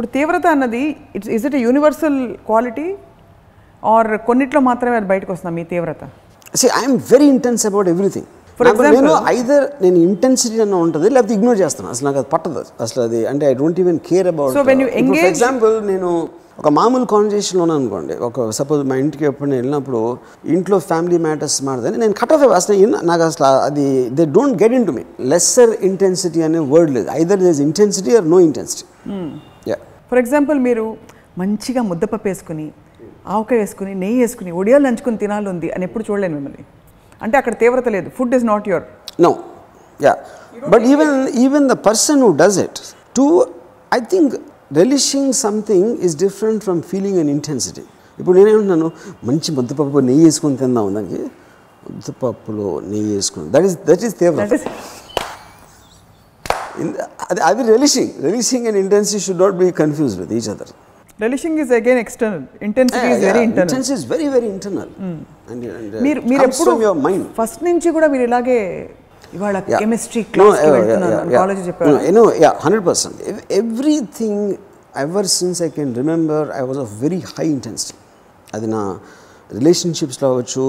ఇప్పుడు తీవ్రత అన్నది it's is it universal quality or కొన్నిట్లో మాత్రమే అది బయటకు వస్తుందా మీ తీవ్రత? See I'm very intense about everything నేను ఐదర్ నేను ఇంటెన్సిటీ అన్న ఉంటుంది లేకపోతే ఇగ్నోర్ చేస్తాను. అసలు నాకు అది పట్టదు. అసలు అది అంటే I don't even care about for example నేను ఒక మామూలు కాన్వర్జేషన్లో ఉన్నాను అనుకోండి. ఒక సపోజ్ మా ఇంటికి ఎప్పుడు నేను వెళ్ళినప్పుడు ఇంట్లో ఫ్యామిలీ మ్యాటర్స్ మాడదని నేను కట్ ఆఫ్ అసలు నాకు అసలు అది they don't get into me lesser intensity అనే వర్డ్ లేదు. Either this intensity or no intensity yeah for example మీరు మంచిగా ముద్దపప్పు వేసుకుని ఆవకాయ వేసుకుని నెయ్యి వేసుకుని ఒడియాలు నంచుకుని తినాలి ఉంది అని ఎప్పుడు చూడలేను మిమ్మల్ని అంటే అక్కడ తీవ్రత లేదు food is not your No. Yeah. But even even the person who does it, to I think relishing something is different from feeling an intensity. ఇప్పుడు నేనేమంటున్నాను మంచి ముద్దపప్పు నెయ్యి వేసుకొని తిందాం దానికి ముద్దపప్పులో నెయ్యి వేసుకుని దట్ ఈస్ దట్ ఈస్ తీవ్ర అది అది relishing relishing and intensity should not be confuse with each other relishing is again external intensity is very internal intensity is very very internal మీరు మీరు ఎప్పుడు యువర్ మైండ్ ఫస్ట్ నుంచి కూడా మీరు ఇలాగే ఇవాళ. Chemistry class. కాలేజ్ చెప్పారు yeah, hundred percent. Everything ever since I can remember, I was of very high intensity. అది నా రిలేషన్షిప్స్లో అవ్వచ్చు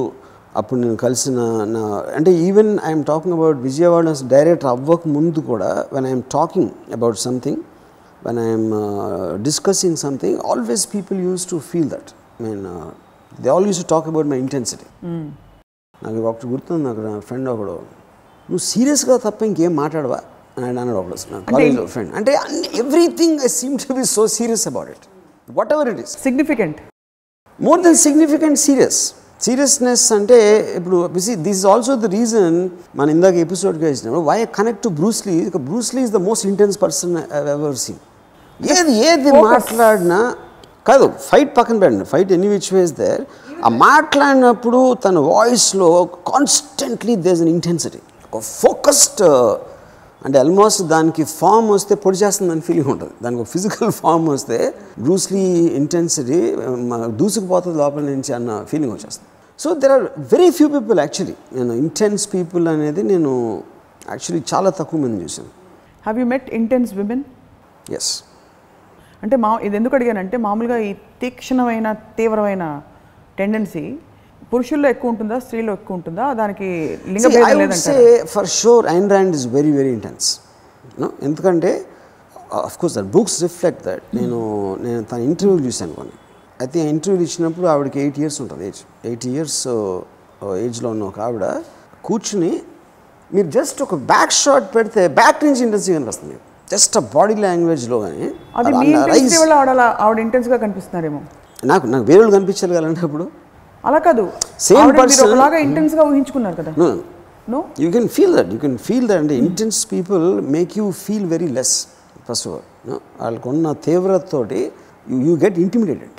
అప్పుడు నేను కలిసిన నా అంటే even I'm talking about Vijayawada director అవ్వక ముందు కూడా when I'm talking about something when I'm discussing something always people use to feel that mean they all use to talk about my intensity నాకు ఒకటి గుర్తుంది నాకు నా ఫ్రెండ్ ఒకడు నువ్వు సీరియస్గా తప్ప ఇంకేం మాట్లాడవా? అని అన్నాడు ఒకడు కాలేజ్లో ఫ్రెండ్ అంటే everything I seem to be so serious about it whatever it is significant more than significant serious seriousness అంటే ఇప్పుడు this is also the reason మన ఇందాక ఎపిసోడ్గా ఇచ్చినప్పుడు why connect to Bruce Lee Bruce Lee is the most intense person ever seen ఏది ఏది మాట్లాడినా కాదు ఫైట్ పక్కన పెట్టండి. Fight any which ways there ఆ మాట్లాడినప్పుడు తన వాయిస్లో కాన్స్టెంట్లీ దేస్ అన్ ఇంటెన్సిటీ ఒక ఫోకస్డ్ అంటే ఆల్మోస్ట్ దానికి ఫామ్ వస్తే పొడి చేస్తుందని ఫీలింగ్ ఉంటుంది. దానికి ఒక ఫిజికల్ ఫామ్ వస్తే బ్రూస్లీ ఇంటెన్సిటీ దూసుకుపోతుంది లోపల నుంచి అన్న ఫీలింగ్ వచ్చేస్తుంది. So there are very few people actually నేను ఇంటెన్స్ పీపుల్ అనేది నేను యాక్చువల్లీ చాలా తక్కువ మంది చూశాను. Have you met intense women yes అంటే మా ఇది ఎందుకు అడిగానంటే మామూలుగా ఈ తీక్షణమైన తీవ్రమైన టెండెన్సీ పురుషుల్లో ఎక్కువ ఉంటుందా స్త్రీలో ఎక్కువ ఉంటుందా? దానికి లింగ sure Ayn Rand is very very intense. No? ఎందుకంటే of course that books reflect that నేను నేను తన ఇంటర్వ్యూలు చూశాను కొన్ని. అయితే ఇంటర్వ్యూలు ఇచ్చినప్పుడు ఆవిడకి ఎయిట్ ఇయర్స్ ఉంటుంది ఏజ్. ఎయిట్ ఇయర్స్ ఏజ్లో ఉన్న ఒక ఆవిడ కూర్చుని మీరు జస్ట్ ఒక బ్యాక్ షాట్ పెడితే బ్యాక్ నుంచి ఇంటెన్సీ కనిపిస్తుంది జస్ట్ బాడీ లాంగ్వేజ్లో కానీ ఆవిడ ఇంటెన్స్గా కనిపిస్తున్నారేమో. నాకు నాకు వేరే వాళ్ళు కనిపించాలి కదంటప్పుడు అలా కాదు. Person- ఒకలాగా ఇంటెన్స్గా ఊహించుకున్నారు కదా. No you can feel that you can feel that అంటే intense people make you feel very less first of all వాళ్ళకు ఉన్న తీవ్రతతోటి you you get intimidated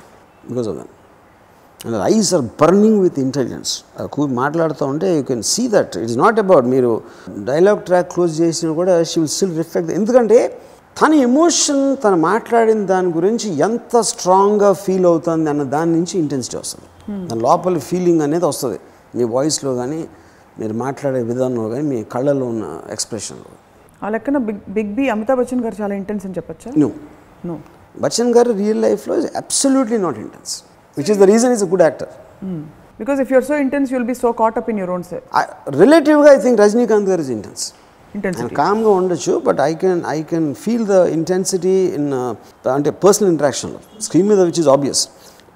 because of that and eyes are burning with intelligence కూ మాట్లాడుతూ ఉంటే you can see that it's not about మీరు dialogue track close చేసినా కూడా she will still reflect ఎందుకంటే తన ఎమోషన్ తను మాట్లాడిన దాని గురించి ఎంత స్ట్రాంగ్గా ఫీల్ అవుతుంది అన్న దాని నుంచి ఇంటెన్సిటీ వస్తుంది. దాని లోపల ఫీలింగ్ అనేది వస్తుంది. మీ వాయిస్లో కానీ మీరు మాట్లాడే విధానంలో కానీ మీ కళ్ళలో ఉన్న ఎక్స్ప్రెషన్లో ఆ లెక్కన big big B Amitabh Bachchan garu చాలా ఇంటెన్స్ అని చెప్పచ్చా? నువ్వు నో బచ్చన్ గారు రియల్ లైఫ్లో is absolutely not intense which is the reason is a good actor because if you're so intense you'll be so caught up in your own self రిలేటివ్గా I think Rajinikanth garu is intense కామ్గా ఉండొచ్చు but I can I can feel the intensity in అంటే personal ఇంటరాక్షన్లో screen మీద which is obvious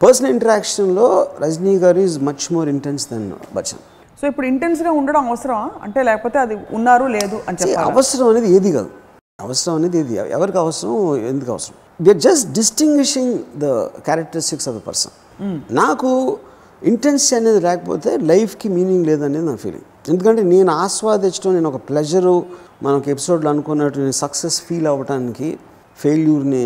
personal ఇంటరాక్షన్లో Rajini garu is much more intense than Bachchan so ఇప్పుడు ఇంటెన్స్గా ఉండడం అవసరమా? అంటే లేకపోతే అది ఉన్నారు లేదు చెప్పాలి? అవసరం అనేది ఏది కాదు. అవసరం అనేది ఏది? ఎవరికి అవసరం? ఎందుకు అవసరం? We're just distinguishing the characteristics of the person నాకు ఇంటెన్సిటీ అనేది లేకపోతే లైఫ్కి మీనింగ్ లేదనేది నా ఫీలింగ్ ఎందుకంటే నేను ఆస్వాదించడం నేను ఒక ప్లెజరు మనకు ఎపిసోడ్లో అనుకున్నట్టు నేను సక్సెస్ ఫీల్ అవ్వడానికి ఫెయిల్యూర్ని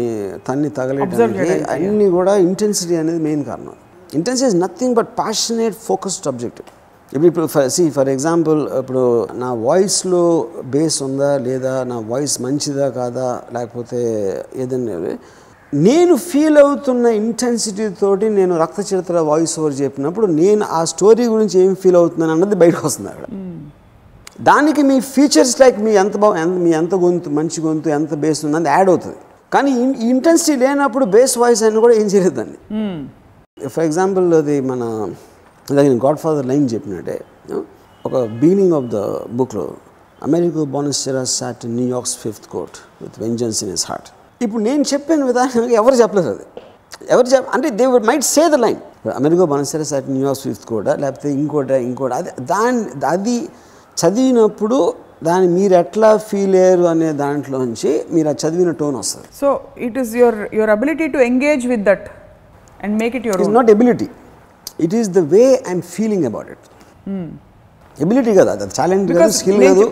తన్ని తగలేయడానికి అన్నీ కూడా ఇంటెన్సిటీ అనేది మెయిన్ కారణం. Intensity is nothing but passionate focused objective ఇప్పుడు ఇప్పుడు సి ఫర్ ఎగ్జాంపుల్ ఇప్పుడు నా వాయిస్లో బేస్ ఉందా లేదా నా వాయిస్ మంచిదా కాదా లేకపోతే ఏదన్నా నేను ఫీల్ అవుతున్న ఇంటెన్సిటీ తోటి నేను రక్త చిరతల వాయిస్ ఓవర్ చెప్పినప్పుడు నేను ఆ స్టోరీ గురించి ఏం ఫీల్ అవుతున్నాను అన్నది బయటకు వస్తుంది అక్కడ. దానికి మీ ఫీచర్స్ లైక్ మీ ఎంత బాగు ఎంత మీ ఎంత గొంతు మంచి గొంతు ఎంత బేస్ ఉంది అది యాడ్ అవుతుంది. కానీ ఇంటెన్సిటీ లేనప్పుడు బేస్ వాయిస్ అని కూడా ఏం చేయలేదు దాన్ని ఫర్ ఎగ్జాంపుల్ అది మన దగ్గర గాడ్ ఫాదర్ లైన్ చెప్పినట్టే ఒక బిగినింగ్ ఆఫ్ ద బుక్లో Amerigo Bonasera sat New York's fifth court with vengeance in his heart ఇప్పుడు నేను చెప్పిన విధానం ఎవరు చెప్పలేరు అది. ఎవరు చెప్ అంటే they might say the line Amerigo Bonasera sat New York's fifth court లేకపోతే ఇంకోట ఇంకోట అది దాని అది చదివినప్పుడు దాన్ని మీరు ఎట్లా ఫీల్ అయ్యారు అనే దాంట్లోంచి మీరు ఆ చదివిన టోన్ వస్తుంది. So it is your your ability to engage with that and make it your not ability it is the way I'm feeling about it ability కదా అది టాలెంట్ కాదు స్కిల్ కాదు.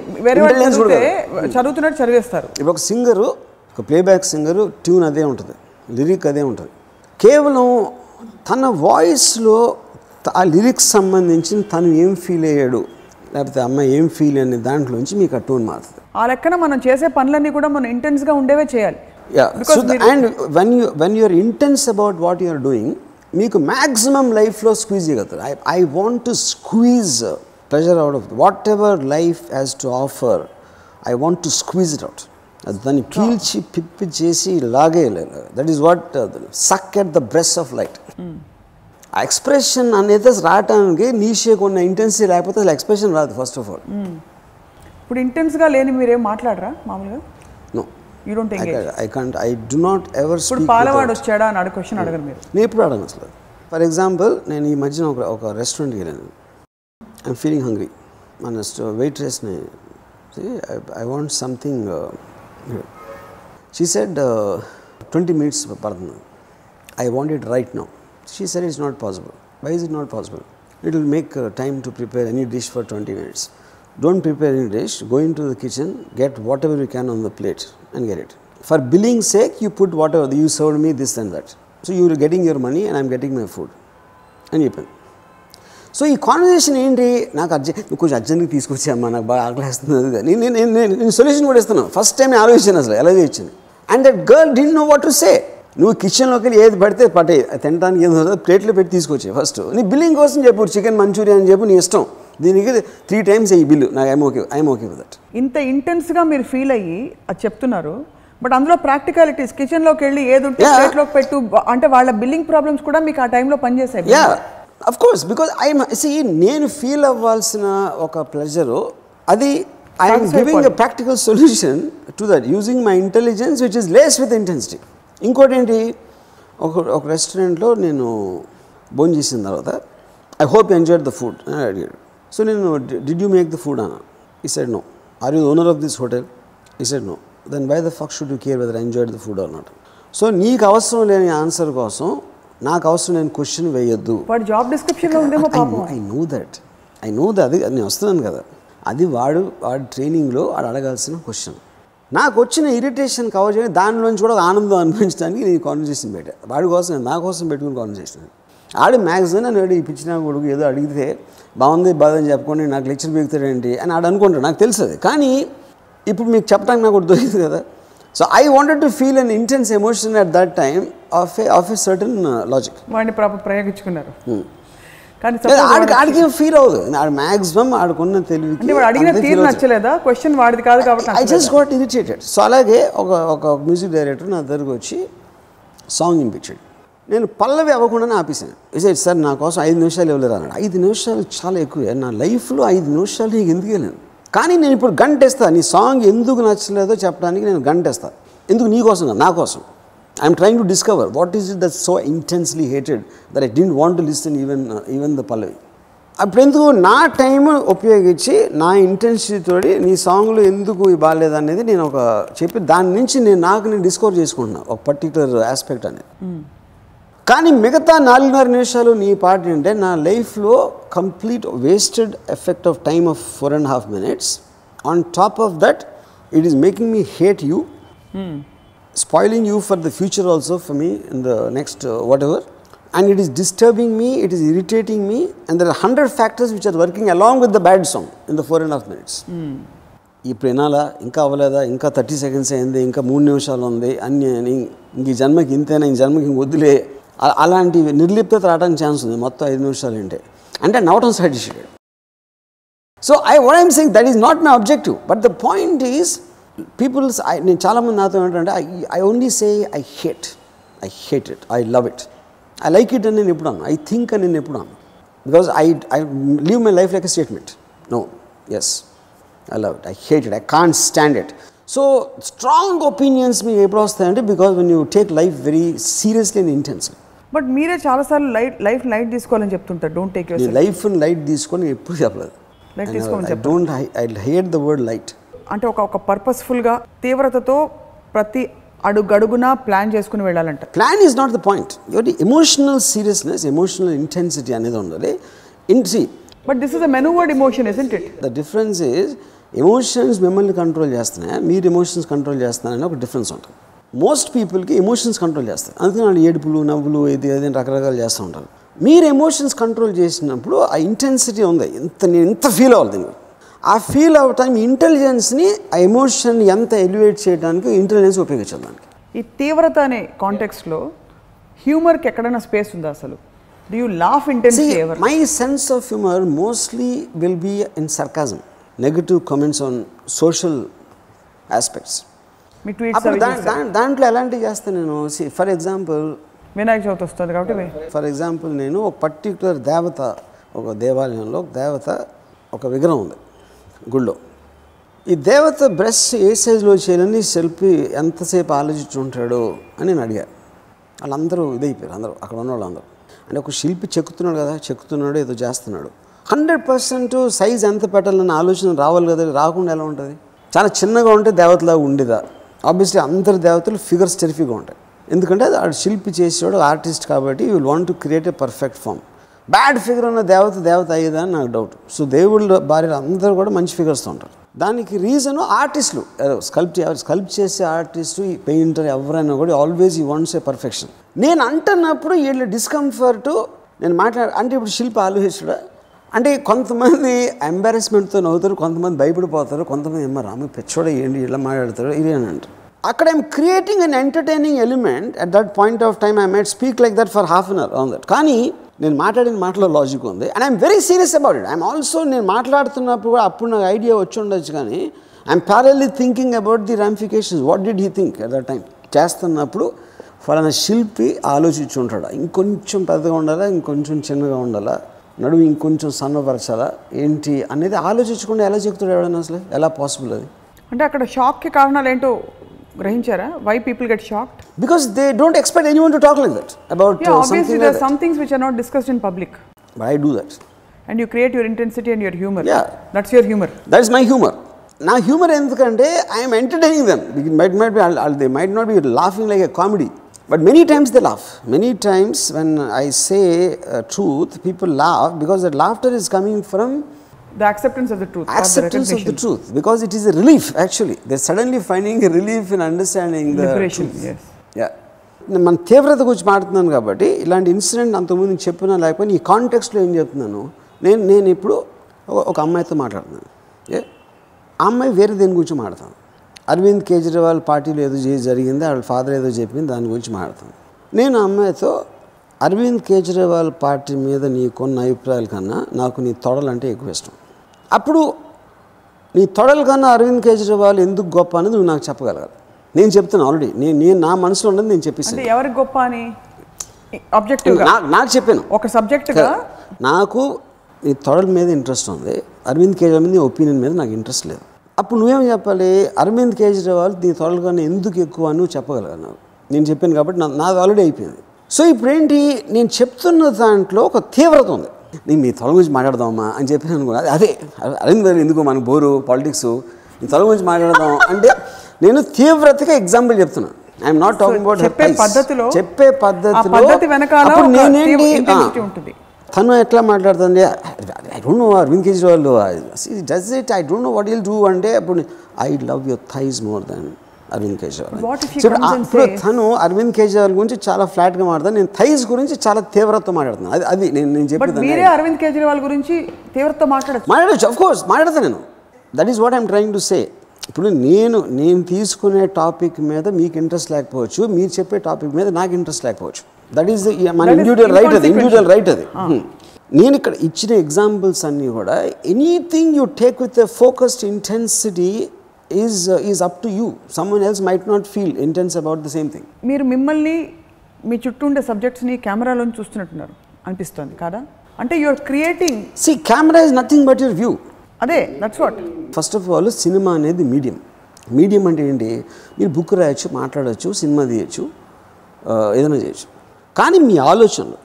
చదువుతున్నట్టు చదివేస్తారు. ఇప్పుడు ఒక సింగరు ఒక ప్లేబ్యాక్ సింగరు ట్యూన్ అదే ఉంటుంది lyric అదే ఉంటుంది. కేవలం తన వాయిస్లో ఆ లిరిక్స్ సంబంధించి తను ఏం ఫీల్ అయ్యాడు లేకపోతే అమ్మాయి ఏం ఫీల్ అనే దాంట్లోంచి మీకు ఆ టోన్ మారుతుంది. ఆ లెక్కన మనం చేసే పనులన్నీ కూడా మనం intense గా ఉండేవే చేయాలి. And when you when you're intense about what you're doing మీకు మ్యాక్సిమం లైఫ్లో స్క్వీజ్ చేయగలుగుతారు. I I want to squeeze pressure out of whatever life has to offer I want to squeeze it out అది దాన్ని పీల్చి పిప్పి చేసి లాగేయలేదు that is what suck at the breast of light ఆ expression అనేది రావటానికి నీషే కొన్ని ఇంటెన్సిటీ లేకపోతే అసలు ఎక్స్ప్రెషన్ రాదు ఫస్ట్ ఆఫ్ ఆల్ ఇప్పుడు intense గా లేని మీరేం మాట్లాడరా మామూలుగా? You don't engage I can't I do not ever ఇప్పుడు పాలవాడు వచ్చాడా అని అడిగి క్వశ్చన్ అడగరు మీరు. నేను ఎప్పుడు అడగను అసలు. ఫర్ ఎగ్జాంపుల్ నేను ఈ మధ్యన ఒక ఒక రెస్టారెంట్కి వెళ్ళాను. ఐఎమ్ ఫీలింగ్ హంగ్రీ మన వెయిట్రెస్ని I want something she said twenty minutes పడుతుంది. I want it right now she said it's not possible why is it not possible it will make time to prepare any dish for twenty minutes don't prepare any dish go into the kitchen get whatever you can on the plate and get it for billing sake you put whatever you serve me this and that so getting your money and and I'm getting my food అని చెప్పాను so ఈ conversation ఏంటి? నాకు urgent నువ్వు కొంచెం అర్జెంట్గా తీసుకొచ్చి అమ్మా నాకు బాగా ఆకలిస్తుంది అది నేను నేను నేను సొల్యూషన్ కూడా ఇస్తున్నాను. ఫస్ట్ టైం నేను ఆలోచించాను అసలు ఎలా చేయొచ్చింది అండ్ దట్ గర్ల్ డి నో వాట్ టు సే నువ్వు కిచెన్లోకి వెళ్ళి ఏది పడితే పట్టే తినడానికి ఏదో ప్లేట్లో పెట్టి తీసుకొచ్చాయి ఫస్ట్ నీ బిల్లింగ్ కోసం చెప్పు చికెన్ మంచూరియా అని చెప్పు నీ ఇష్టం. దీనికి త్రీ టైమ్స్ ఈ బిల్లు నాకు I'm okay I'm okay with that ఇంత intense గా మీరు ఫీల్ అయ్యి అది చెప్తున్నారు బట్ అందులో ప్రాక్టికాలిటీస్ కిచెన్లోకి వెళ్ళి ఏది ఉంటే. ప్లేట్లోకి పెట్టు అంటే వాళ్ళ బిల్లింగ్ ప్రాబ్లమ్స్ కూడా మీకు ఆ టైంలో పనిచేసాయి yeah of course because I see నేను ఫీల్ అవ్వాల్సిన ఒక ప్లెజరు అది I'm giving a. Practical solution to that using my intelligence which is lace with intensity ఇంకోటి ఏంటి? ఒక ఒక రెస్టారెంట్లో నేను భోజనం చేసిన తర్వాత I hope enjoyed the food అని అడిగాడు. సో నేను did you make the food అన్న ఈ side no are you owner of this hotel ఈ side no then bye the fuck should you care whether enjoyed the food అన్నట్టు so నీకు అవసరం లేని ఆన్సర్ కోసం నాకు అవసరం లేని క్వశ్చన్ వేయొద్దు. వాడి జాబ్ డిస్క్రిప్షన్లో ఉందేమో పాపం. I know that I know that అది నేను వస్తున్నాను కదా. అది వాడు వాడి ట్రైనింగ్లో వాడు అడగాల్సిన క్వశ్చన్ నాకు వచ్చిన ఇరిటేషన్ కవర్ చేయడం దానిలోంచి కూడా ఆనందం అనిపించడానికి నేను కాన్వర్జేషన్ పెట్టా. వాడి కోసం నా కోసం పెట్టుకుని కాన్వర్జేషన్ ఆడు మ్యాక్సిమం నన్ను అడిగి పిచ్చిన కొడుకు ఏదో అడిగితే బాగుంది బాధని చెప్పుకొని నాకు లెక్చర్ బీగుతాడేంటి అని ఆడు అనుకుంటాడు నాకు తెలుసు కానీ ఇప్పుడు మీకు చెప్పడానికి నాకు ఒకటి దొరికింది కదా. So I wanted to feel an intense emotion at that time of a of a certain logic వాడిని ప్రాపర్ ప్రయోగించుకున్నారు. కానీ లేదు, suppose ఆడికి ఫీల్ అవ్వదు. ఆడు మాక్సిమం ఆడుకున్న వాడు అడిగిన తీరు నచ్చలేదా? క్వశ్చన్ వాడిది కాదు కాబట్టి I? Just got irritated so అలాగే ఒక ఒక మ్యూజిక్ డైరెక్టర్ నా దగ్గరకు వచ్చి సాంగ్ వినిపించాడు. నేను పల్లవి అవ్వకుండానే ఆపేసాను విజయ్ సార్ నా కోసం ఐదు నిమిషాలు ఇవ్వలేరు అన్నాడు. ఐదు నిమిషాలు చాలా ఎక్కువ. నా లైఫ్లో ఐదు నిమిషాలు నీకు ఎందుకు వెళ్ళాను కానీ నేను ఇప్పుడు గంట వేస్తాను నీ సాంగ్ ఎందుకు నచ్చలేదో చెప్పడానికి నేను గంటేస్తాను ఎందుకు నీ కోసం నా కోసం. I'm trying to discover what is it that so intensely hated that I didn't want to listen even even the పల్లవి అప్పుడు ఎందుకు నా టైం ఉపయోగించి నా ఇంటెన్సిటీతోటి నీ సాంగ్లో ఎందుకు బాగాలేదు అనేది నేను ఒక చెప్పి దాని నుంచి నేను నాకు నేను డిస్కవర్ చేసుకుంటున్నాను ఒక పర్టికులర్ ఆస్పెక్ట్ అనేది. Hmm. కానీ మిగతా నాలుగున్నర నిమిషాలు నీ పాట అంటే నా లైఫ్లో complete wasted effect of time of four and half minutes on top of that it is making me hate you spoiling you for the future also for me in the next whatever and it is disturbing me it is irritating me and there hundred factors which are working along with the bad song in the four and half minutes ఇప్పుడు వినాలా? ఇంకా అవ్వలేదా? ఇంకా thirty seconds అయింది ఇంకా మూడు నిమిషాలు ఉంది అన్ని ఇంక ఈ జన్మకి ఇంతేనా ఈ జన్మకి ఇంక వద్దులే. అలాంటి నిర్లిప్తత రావడానికి ఛాన్స్ ఉంది. మొత్తం ఐదు నిమిషాలు అంటే అంటే నవటం start so I what I'm saying that is not my objective but the point is peoples I నేను చాలామంది నాతో ఏంటంటే I I only say I hate I hate it I love it I like it అని నేను ఎప్పుడు అన్నాను I think అని నేను ఎప్పుడు అన్నాను because I I leave my life like a statement no yes I love it I hate it I can stand it so strong opinions మీకు ఎప్పుడు వస్తాయంటే because when you take life very seriously and intensely but మీరే చాలాసార్లు light life light తీసుకోవాలని చెప్తుంటారు. Don't take నేను లైఫ్ని light తీసుకొని ఎప్పుడు చెప్పలేదు. Light తీసుకోమని don't I hate the word light అంటే ఒక ఒక పర్పస్ఫుల్గా తీవ్రతతో ప్రతి అడుగడుగునా ప్లాన్ చేసుకుని వెళ్ళాలంట. Plan is not the point ఒకటి ఎమోషనల్ సీరియస్నెస్ ఎమోషనల్ ఇంటెన్సిటీ అనేది ఉండాలి. In see but this is a manoeuvred emotion is it the difference is emotions మిమ్మల్ని కంట్రోల్ చేస్తున్నాయి? మీరు ఎమోషన్స్ కంట్రోల్ చేస్తున్నారని ఒక డిఫరెన్స్ ఉంటుంది. మోస్ట్ పీపుల్కి ఎమోషన్స్ కంట్రోల్ చేస్తారు. అందుకని వాళ్ళు ఏడుపులు నవ్వులు ఇది అది రకరకాలు చేస్తూ ఉంటారు. మీరు ఎమోషన్స్ కంట్రోల్ చేసినప్పుడు ఆ ఇంటెన్సిటీ ఉంది. ఇంత నేను ఇంత ఫీల్ అవ్వాలి దీన్ని ఆ ఫీల్ అవ్వటం ఇంటెలిజెన్స్ని ఆ ఎమోషన్ ఎంత ఎలివేట్ చేయడానికి ఇంటెలిజెన్స్ ఉపయోగించాలి దానికి. ఈ తీవ్రత అనే కాంటెక్స్లో హ్యూమర్కి ఎక్కడైనా స్పేస్ ఉందా అసలు? Do you laugh ever my sense of humor mostly will be in sarcasm, negative comments on social aspects. మీ ట్వీట్స్ దాంట్లో ఎలాంటివి చేస్తాను నేను? ఫర్ ఎగ్జాంపుల్ వినాయక చవితి వస్తుంది కాబట్టి ఫర్ ఎగ్జాంపుల్ నేను ఒక పర్టికులర్ దేవత ఒక దేవాలయంలో ఒక దేవత ఒక విగ్రహం ఉంది గుళ్ళో. ఈ దేవత బ్రష్ ఏ సైజులో చేయాలని సెల్ఫీ ఎంతసేపు ఆలోచించుంటాడు అని నేను అడిగాను వాళ్ళందరూ ఇదైపోయారు అందరూ అక్కడ ఉన్న వాళ్ళందరూ అంటే ఒక శిల్పి చెక్కుతున్నాడు కదా చెక్కుతున్నాడు ఏదో చేస్తున్నాడు. హండ్రెడ్ పర్సెంట్ సైజ్ ఎంత పెట్టాలన్న ఆలోచన రావాలి కదా రాకుండా ఎలా ఉంటుంది? చాలా చిన్నగా ఉంటే దేవతలాగా ఉండేదా? ఆబ్వియస్లీ అందరి దేవతలు ఫిగర్స్ టెరిఫిక్గా ఉంటాయి. ఎందుకంటే అది శిల్పి చేసేవాడు ఆర్టిస్ట్ కాబట్టి you want to create a perfect form bad figure ఉన్న దేవత దేవత అయ్యేదా అని నాకు డౌట్ సో దేవుళ్ళ భార్యలు అందరూ కూడా మంచి ఫిగర్స్తో ఉంటారు. దానికి రీజను ఆర్టిస్టులు స్కల్ప్ స్కల్ప్ చేసే ఆర్టిస్టు ఈ పెయింటర్ ఎవరైనా కూడా ఆల్వేస్ ఈ వాంట్స్ ఏ పర్ఫెక్షన్ నేను అంటున్నప్పుడు వీళ్ళ డిస్కంఫర్ట్ నేను మాట్లాడ అంటే ఇప్పుడు శిల్ప ఆలోచించడా అంటే కొంతమంది ఎంబారెస్మెంట్తో నవ్వుతారు కొంతమంది భయపడిపోతారు కొంతమంది ఏమో రామ పెచ్చోడ ఏంటి ఇలా మాట్లాడతారు ఇది అని అంటారు. అక్కడ I'm creating an entertaining element at that point of time I might speak like that for half an hour on that కానీ నేను మాట్లాడిన మాటలో లాజిక్ ఉంది. And I'm very serious about it I'm also నేను మాట్లాడుతున్నప్పుడు కూడా అప్పుడు నాకు ఐడియా వచ్చి ఉండొచ్చు కానీ I'm parallelly thinking about the ramifications what did he think at that time చేస్తున్నప్పుడు ఫలానా శిల్పి ఆలోచించి ఉంటాడు? ఇంకొంచెం పెద్దగా ఉండాలా? ఇంకొంచెం చిన్నగా ఉండాలా? నడుము ఇంకొంచెం సన్నపరచాలా ఏంటి అనేది ఆలోచించకుండా ఎలా చెప్తాడు ఎవడన్నా అసలు? ఎలా పాసిబుల్ అది? అంటే అక్కడ షాక్కి కారణాలు ఏంటో గ్రహించారా? Why people get shocked because they don't expect anyone to talk like that about yeah obviously there some things which are not discussed in public but I do that and you create your intensity and your humour Yeah. That's your humour that is my humour నా humour ఎందుకంటే I'm entertaining them might might be they might not be laughing like a comedy but many times they laugh many times when I say truth people laugh because that laughter is coming from the acceptance of the truth acceptance of the truth. Because it is a relief actually. They're suddenly finding a relief in understanding the liberation truth. Yes Yeah. మన తీవ్రత గురించి మాట్లాడుతున్నాను కాబట్టి ఇలాంటి incident అంతకుముందు నేను చెప్పినా లేకపోతే ఈ కాంటెక్స్ట్లో ఏం చెప్తున్నాను? నేను నేను ఇప్పుడు ఒక- ఒక అమ్మాయితో మాట్లాడుతున్నాను. ఏ? ఆ అమ్మాయి వేరే దేని గురించి మాట్లాడతాను అరవింద్ కేజ్రీవాల్ పార్టీలో ఏదో చేసి జరిగింది వాళ్ళ ఫాదర్ ఏదో చెప్పింది దాని గురించి మాట్లాడతాను నేను అమ్మాయితో అరవింద్ కేజ్రీవాల్ పార్టీ మీద నీకున్న అభిప్రాయాల కన్నా నాకు నీ తొడలంటే ఎక్కువ ఇష్టం. అప్పుడు నీ తొడల కన్నా అరవింద్ కేజ్రీవాల్ ఎందుకు గొప్ప అనేది నువ్వు నాకు చెప్పగలగాలి. నేను చెప్తాను ఆల్రెడీ నేను నేను నా మనసులో ఉన్నది నేను చెప్పేసాను అంటే ఎవరికి గొప్ప అని? ఆబ్జెక్టివ్గా నా- నాకు చెప్పాను. ఒక సబ్జెక్ట్గా నాకు ఈ తొడల మీద ఇంట్రెస్ట్ ఉంది అరవింద్ కేజ్రీవాల్ మీద నీ ఒపీనియన్ మీద నాకు ఇంట్రెస్ట్ లేదు. అప్పుడు నువ్వేం చెప్పాలి? అరవింద్ కేజ్రీవాల్ నీ తొడల కన్నా ఎందుకు ఎక్కువ అని నువ్వు చెప్పగలగాలి నాకు నేను చెప్పాను కాబట్టి నా నాది ఆల్రెడీ అయిపోయింది. సో ఇప్పుడు ఏంటి నేను చెప్తున్న దాంట్లో ఒక తీవ్రత ఉంది. నేను మీ తొల గురించి మాట్లాడదామా అని చెప్పి అనుకున్నా. అదే అరవింద్ గారు ఎందుకు మనకు బోరు పాలిటిక్స్ నీ తొల గురించి మాట్లాడదాం అంటే నేను తీవ్రతగా ఎగ్జాంపుల్ చెప్తున్నాను ఐఎమ్ నాట్ టాకింగ్ అబౌట్ చెప్పే పద్ధతిలో చెప్పే పద్ధతిలో నేనేంటి? తీవ్ర. తను ఎట్లా మాట్లాడుతుంది I don't know Arvind Kejriwal does it I don't know what will do అంటే అప్పుడు I love your thighs more than Arvind Kejriwal What if he So, ఇప్పుడు తను అరవింద్ కేజ్రీవాల్ గురించి చాలా ఫ్లాట్గా మాట్లాడతాను నేను థైజ్ గురించి చాలా తీవ్రతతో మాట్లాడుతున్నాను. అది అది నేను నేను చెప్పేది అరవింద్ కేజ్రీవాల్ గురించి తీవ్రతతో మాట్లాడచ్చు. మాట్లాడచ్చు అఫ్ కోర్స్ మాట్లాడతాను నేను. That is what I'm trying to say ఇప్పుడు నేను నేను తీసుకునే టాపిక్ మీద మీకు ఇంట్రెస్ట్ లేకపోవచ్చు మీరు చెప్పే టాపిక్ మీద నాకు ఇంట్రెస్ట్ లేకపోవచ్చు. దట్ ఈస్ మన That is ఇండివిజువల్ రైట్ అది. ఇండివిజువల్ రైట్ అది. నేను ఇక్కడ ఇచ్చిన ఎగ్జాంపుల్స్ అన్నీ కూడా anything you take with a focused intensity uh, is up to you. Someone else might not feel intense about the same thing. మీరు మిమ్మల్ని మీ చుట్టూ ఉండే సబ్జెక్ట్స్ని కెమెరాలోని చూస్తున్నట్టున్నారు అనిపిస్తుంది కాదా? అంటే your creating see camera is nothing but your view. అదే that's what first of all cinema అనేది medium medium అంటే ఏంటి? మీరు బుక్ రాయొచ్చు మాట్లాడచ్చు సినిమా తీయచ్చు ఆ, ఏదైనా చేయొచ్చు. కానీ మీ ఆలోచనలు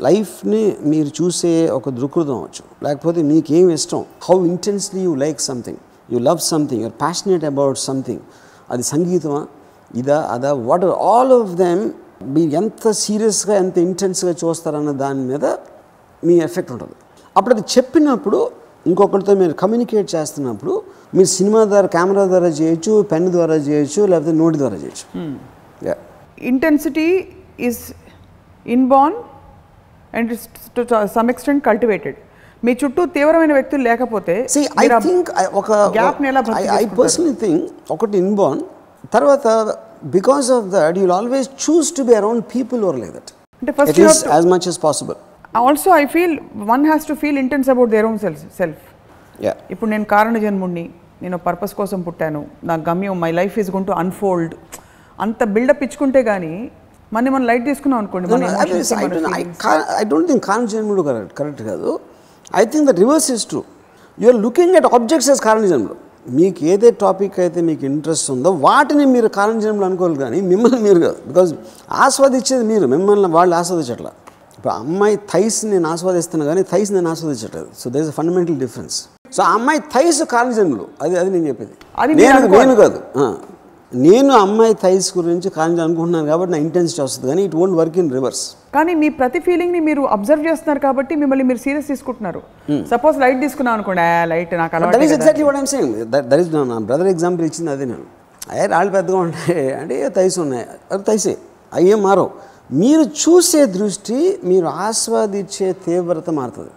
లైఫ్ని మీరు చూసే ఒక దృక్పథం అవచ్చు. లేకపోతే మీకు ఇష్టం? How intensely you like something you love something you're passionate about something అది సంగీతమా? ఇదా? అదా? What are all of them మీరు ఎంత సీరియస్గా ఎంత ఇంటెన్స్గా చూస్తారన్న దాని మీద మీ ఎఫెక్ట్ ఉంటుంది. అప్పుడు అది చెప్పినప్పుడు ఇంకొకరితో మీరు కమ్యూనికేట్ చేస్తున్నప్పుడు మీరు సినిమా ద్వారా కెమెరా ద్వారా చేయొచ్చు పెన్ ద్వారా చేయొచ్చు లేకపోతే నోటి ద్వారా చేయొచ్చు. Intensity is inborn and to some extent cultivated మీ చుట్టూ తీవ్రమైన వ్యక్తులు లేకపోతే think I- ఒక I చేసుకుంటారు? personally think ఒకటి ఇన్బార్న్ తర్వాత because of that you'll always choose to be around people or like that అంటే first as much as possible also I feel one has to feel intense about their own self self ఇప్పుడు నేను కారణ జన్ముడిని నేను purpose కోసం పుట్టాను నా గమ్యం my life is gonna unfold అంత బిల్డప్ ఇచ్చుకుంటే కానీ మన మనం లైట్ తీసుకున్నాం అనుకోండి. ఐ డోంట్ థింక్ కారణజన్ముడు కరెక్ట్ కరెక్ట్ కాదు. I think the reverse is true you are looking at objects yes కారణజన్ముడు మీకు ఏదే టాపిక్ అయితే మీకు ఇంట్రెస్ట్ ఉందో వాటిని మీరు కారణజన్ములు అనుకోవాలి కానీ మిమ్మల్ని మీరు కాదు. బికాజ్ ఆస్వాదించేది మీరు మిమ్మల్ని వాళ్ళు ఆస్వాదించట్లా. ఇప్పుడు అమ్మాయి థైస్ నేను ఆస్వాదిస్తాను కానీ థైస్ నేను ఆస్వాదించట్లేదు. So there is a fundamental difference so ఆ అమ్మాయి థైస్ కారణజన్ములు అది అది నేను చెప్పేది. నేను కాదు. నేను అమ్మాయి థైస్ గురించి కారణం అనుకుంటున్నాను కాబట్టి నా ఇంటెన్సిటీ వస్తుంది కానీ it won't work in reverse కానీ మీ ప్రతి ఫీలింగ్ని మీరు అబ్జర్వ్ చేస్తున్నారు కాబట్టి మిమ్మల్ని మీరు సీరియస్ తీసుకుంటున్నారు. సపోజ్ లైట్ తీసుకున్నాం అనుకోండి లైట్ నాకు దట్ అలవాటు is exactly what I'm saying that is నా బ్రదర్ ఎగ్జాంపుల్ ఇచ్చింది అదే నేను. అయ్యే రాళ్ళు పెద్దగా ఉంటాయి అంటే తైస్ ఉన్నాయి. అది తైసే అయ్యే మారవు. మీరు చూసే దృష్టి మీరు ఆస్వాదించే తీవ్రత మారుతుంది.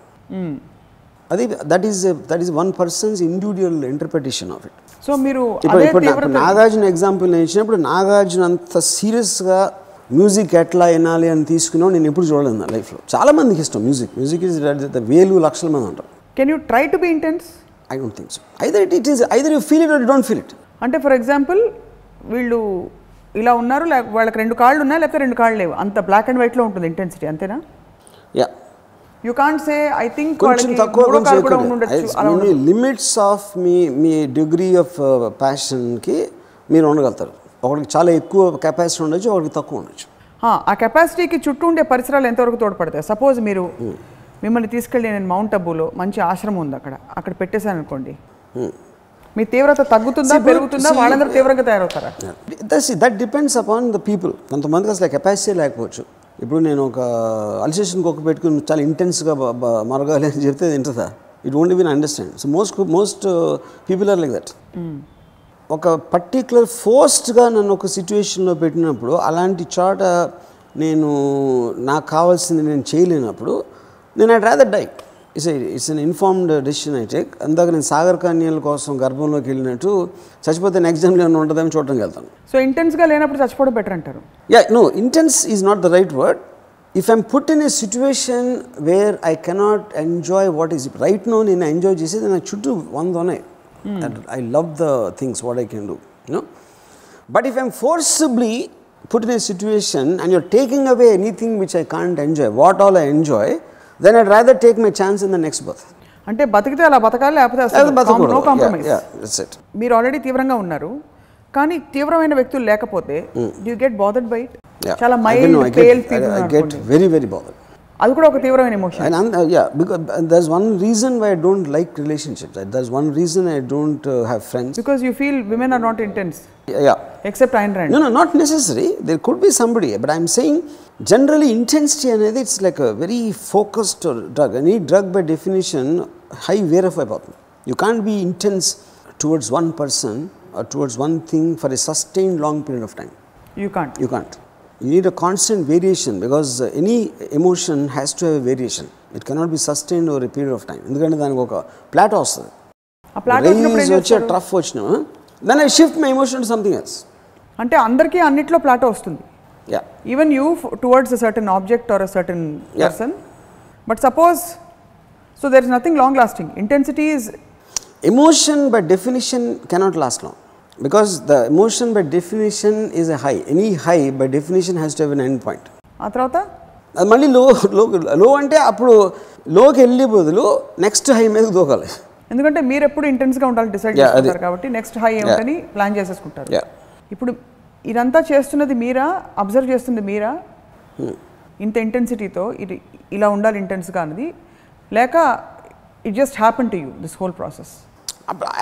అది that is that is one person's individual interpretation of it so మీరు ఇప్పుడు నాగార్జున ఎగ్జాంపుల్ నేను ఇచ్చినప్పుడు నాగార్జున అంత సీరియస్గా మ్యూజిక్ ఎట్లా వినాలి అని తీసుకున్నావు నేను ఎప్పుడు చూడలేదు నా లైఫ్లో చాలా మందికి ఇష్టం మ్యూజిక్. మ్యూజిక్ ఇస్ వేలు లక్షల మంది ఉంటారు. Can you try to be intense I don't think so either it it is either you feel it or don't feel it అంటే ఫర్ ఎగ్జాంపుల్ వీళ్ళు ఇలా ఉన్నారు లేక వాళ్ళకి రెండు కాళ్ళు ఉన్నాయి లేకపోతే రెండు కాళ్ళు లేవు. అంత బ్లాక్ అండ్ వైట్లో ఉంటుంది ఇంటెన్సిటీ అంతేనా? Yeah you can't say I think కొంచెం తక్కువ లిమిట్స్ ఆఫ్ మీ మీ డిగ్రీ ఆఫ్ ప్యాషన్కి మీరు ఉండగలుగుతారు. ఒకరికి చాలా ఎక్కువ కెపాసిటీ ఉండొచ్చు ఒకరికి తక్కువ ఉండొచ్చు. ఆ, కెపాసిటీకి చుట్టూ ఉండే పరిసరాలు ఎంతవరకు తోడ్పడతాయి? సపోజ్ మీరు మిమ్మల్ని తీసుకెళ్ళి నేను మౌంట్ అబ్బులో మంచి ఆశ్రమం ఉంది అక్కడ. అక్కడ పెట్టేశాను అనుకోండి మీ తీవ్రత తగ్గుతుందా పెరుగుతుందా? వాళ్ళందరూ తీవ్రంగా తయారవుతారా? That depends upon the people కొంతమందికి అసలు కెపాసిటీ లేకపోవచ్చు. ఇప్పుడు నేను ఒక అల్సేషన్ కుక్క పెట్టుకుని చాలా ఇంటెన్స్గా మరగాలి అని చెప్తే వింటుందా? It only win understand so most most people are like that ఒక పర్టికులర్ ఫోర్స్డ్గా నన్ను ఒక సిచ్యువేషన్లో పెట్టినప్పుడు అలాంటి చోట నేను నాకు కావాల్సింది నేను చేయలేనప్పుడు నేను I rather die it's it's an informed decision I take అందాక నేను సాగర్ కన్యల కోసం గర్భంలోకి వెళ్ళినట్టు చచ్చిపోతే నెక్స్ట్ జన్మలో ఏమైనా ఉంటుందని చూడడానికి వెళ్తాను. సో ఇంటెన్స్గా లేనప్పుడు చచ్చిపోవడం బెటర్ అంటారు. Yeah no intense is not the right word if I'm put in a situation where I cannot enjoy what is right no నేను ఎంజాయ్ చేసేది నా చుట్టూ వంద ఉన్నాయి I love the things what I can do you know but if I'm forcibly put in a situation and you're taking away anything which I can't enjoy what all I enjoy then I rather take my chance in the next birth అంటే బతికితే అలా బతకాలి లేకపోతే మీరు already తీవ్రంగా ఉన్నారు. కానీ తీవ్రమైన వ్యక్తులు లేకపోతే యూ గెట్ బాదర్డ్ బై చాలా mild pale people I get very very bother అది కూడా ఒక తీవ్రమైన emotion And, and uh, yeah, because uh, there's one reason why I don't like relationships. Uh, There's one reason I don't uh, have friends. Because you feel women are not intense Yeah, yeah. Except Ayn Rand No, no, not necessary. There could be somebody, but I'm saying generally intensity అనేది it's like a very focused uh, drug. Any drug by definition high verify పోతుంది. You can't be intense towards one person or towards one thing for a sustained long period of time. You can't You need a constant variation because uh, any emotion has to have a variation. It cannot be sustained over a period of time. ఎందుకంటే దానికి ఒక plateau వస్తుంది rise వచ్చే? Trough వచ్చిన then I shift my emotion to something else అంటే అందరికీ అన్నిట్లో plateau వస్తుంది even you towards a certain object or a certain person but suppose so there is nothing long lasting intensity is emotion by definition cannot last long because the emotion by definition is a high. Any high by definition has to have an end point. ఆ తర్వాత? అది మళ్ళీ లో లో లో అంటే అప్పుడు లోకి వెళ్ళే బదులు నెక్స్ట్ హై మీద దూకాలి. ఎందుకంటే మీరు ఎప్పుడు ఇంటెన్స్గా ఉండాలి డిసైడ్. చేసుకుంటారు కాబట్టి నెక్స్ట్ హై ఏమిటని ప్లాన్ చేసేసుకుంటారు. ఇప్పుడు ఇదంతా చేస్తున్నది మీరా? అబ్జర్వ్ చేస్తుంది మీరా? ఇంత ఇంటెన్సిటీతో ఇది ఇలా ఉండాలి ఇంటెన్స్గా అన్నది. లేక it just happen to you this whole process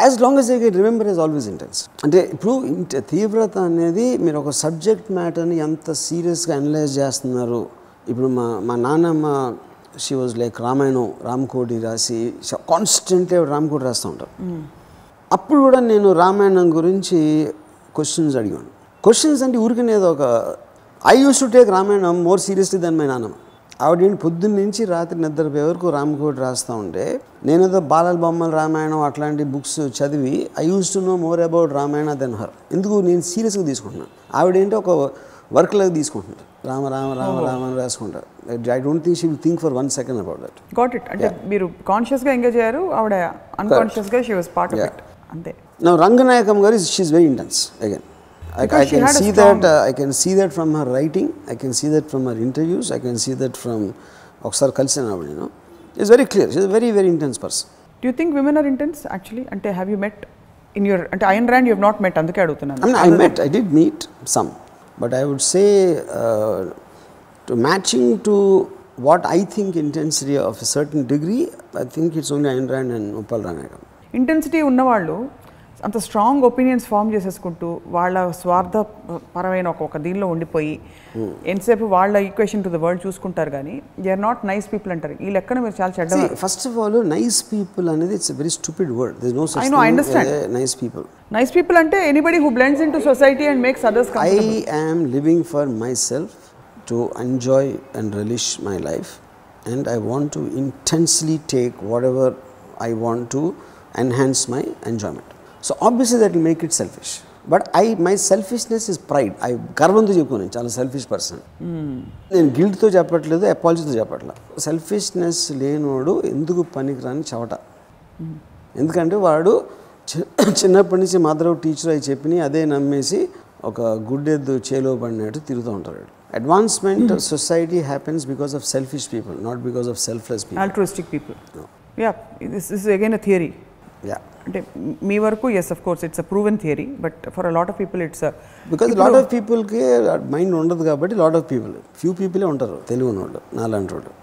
as long as I can remember is always intense అంటే ఇప్పుడు ఇంట- తీవ్రత అనేది మీరు ఒక సబ్జెక్ట్ మ్యాటర్ని ఎంత సీరియస్గా అనలైజ్ చేస్తున్నారు? ఇప్పుడు మా మా నాన్నమ్మ she was like Ramayanam Ramakoti రాసి కాన్స్టెంట్లీ రామకోటి రాస్తూ ఉంటారు. అప్పుడు కూడా నేను రామాయణం గురించి క్వశ్చన్స్ అడిగాను క్వశ్చన్స్ అంటే ఊరికనేది ఒక I use to take Ramayanam more seriously than my నాన్నమ్మ. ఆవిడ పొద్దున్న నుంచి రాత్రి నిద్రపోయే వరకు రామకోటి రాస్తూ ఉంటే నేనేదో బాలల బొమ్మల రామాయణం అట్లాంటి బుక్స్ చదివి I use to know more about Ramayana than her ఎందుకు నేను సీరియస్గా తీసుకుంటున్నాను ఆవిడ ఏంటో ఒక వర్క్ లాగా తీసుకుంటున్నాను రామ రామ రామ రామ అని రాసుకుంటారు I don't think she will think for one second about that got it అంటే మీరు కాన్షియస్గా ఎంగేజ్ అయ్యారు ఆవిడ అన్కాన్షియస్గా she was part of it అంతే. Ranganayakam Garu, is she's very intense again. I, I can see that. Uh, I can see that from her writing. I can see that from her interviews. I can see that from Oksar Kalsan. You know, it's very clear. She's a very very intense person. Do you think women are intense actually అంటే have you met in your అంటే Ayn Rand you not met అందుకే I అడుగుతున్నాను mean, I met. I did meet some, but I would say uh, to matching to what I think intensity of a certain degree. I think it's only Ayn Rand and Upal Ranganayakam. Intensity ఉన్నవాళ్ళు అంత strong opinions form చేసేసుకుంటూ వాళ్ళ స్వార్థ పరమైన ఒక్కొక్క దీనిలో ఉండిపోయి ఎంతసేపు వాళ్ళ ఈక్వేషన్ టు ద వరల్డ్ చూసుకుంటారు కానీ they are not nice people అంటారు. ఈ లెక్కన మీరు చాలా చెడ్డ first of all nice people అనేది it's very stupid word no I know I nice people nice people అంటే anybody who blends into society and makes others I am living for myself to enjoy and relish my life and I want to intensely take whatever I want to enhance my enjoyment So obviously that will make it selfish. But I my selfishness is pride. I గర్వంతో చెప్పుకోను చాలా selfish person నేను గిల్ట్తో చెప్పట్లేదు అపాలజీతో చెప్పట్లేదు selfishness లేనోడు ఎందుకు పనికిరాని చవట? ఎందుకంటే వాడు చిన్నప్పటి నుంచి మదర్ టీచర్ అయి చెప్పిన అదే నమ్మేసి ఒక గుడ్డెద్దు చేలో పడినట్టు తిరుగుతూ ఉంటాడు advancement society happens because of selfish people not because of selfless people altruistic people ya this is again a theory ya అంటే మీ వరకు yes of course it's a proven theory but for a lot of people it's because lot of పీపుల్కి mind ఉండదు కాబట్టి lot of people few పీపులే ఉంటారు తెలుగు వాళ్ళు నాలాంటి వాళ్ళు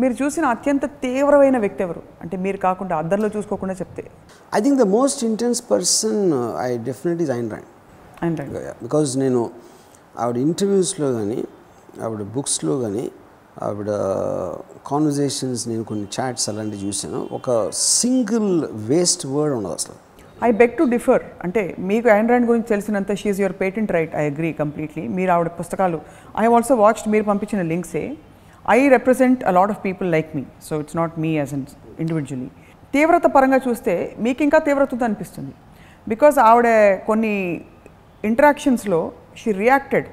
మీరు చూసిన అత్యంత తీవ్రమైన వ్యక్తి ఎవరు? అంటే మీరు కాకుండా అద్దర్లో చూసుకోకుండా చెప్తే. I think the most intense person I definitely Ayn ఆయన బికాజ్ నేను ఆవిడ ఇంటర్వ్యూస్లో కానీ ఆవిడ బుక్స్లో కానీ ఆవిడ కాన్వర్జేషన్స్ నేను కొన్ని చాట్స్ అలాంటివి చూశాను. ఒక సింగిల్ వేస్ట్ వర్డ్ ఉండదు అసలు. ఐ బెగ్ టు డిఫర్ అంటే మీకు ఐన్ ర్యాండ్ గురించి తెలిసినంత she's your patent right I agree completely మీరు ఆవిడ పుస్తకాలు ఐ ఆల్సో వాచ్డ్ మీరు పంపించిన లింక్సే I represent a lot of people like me so it's not me as an individually తీవ్రత పరంగా చూస్తే మీకు ఇంకా తీవ్రత ఉంది అనిపిస్తుంది. బికాస్ ఆవిడ కొన్ని ఇంటరాక్షన్స్లో she reacted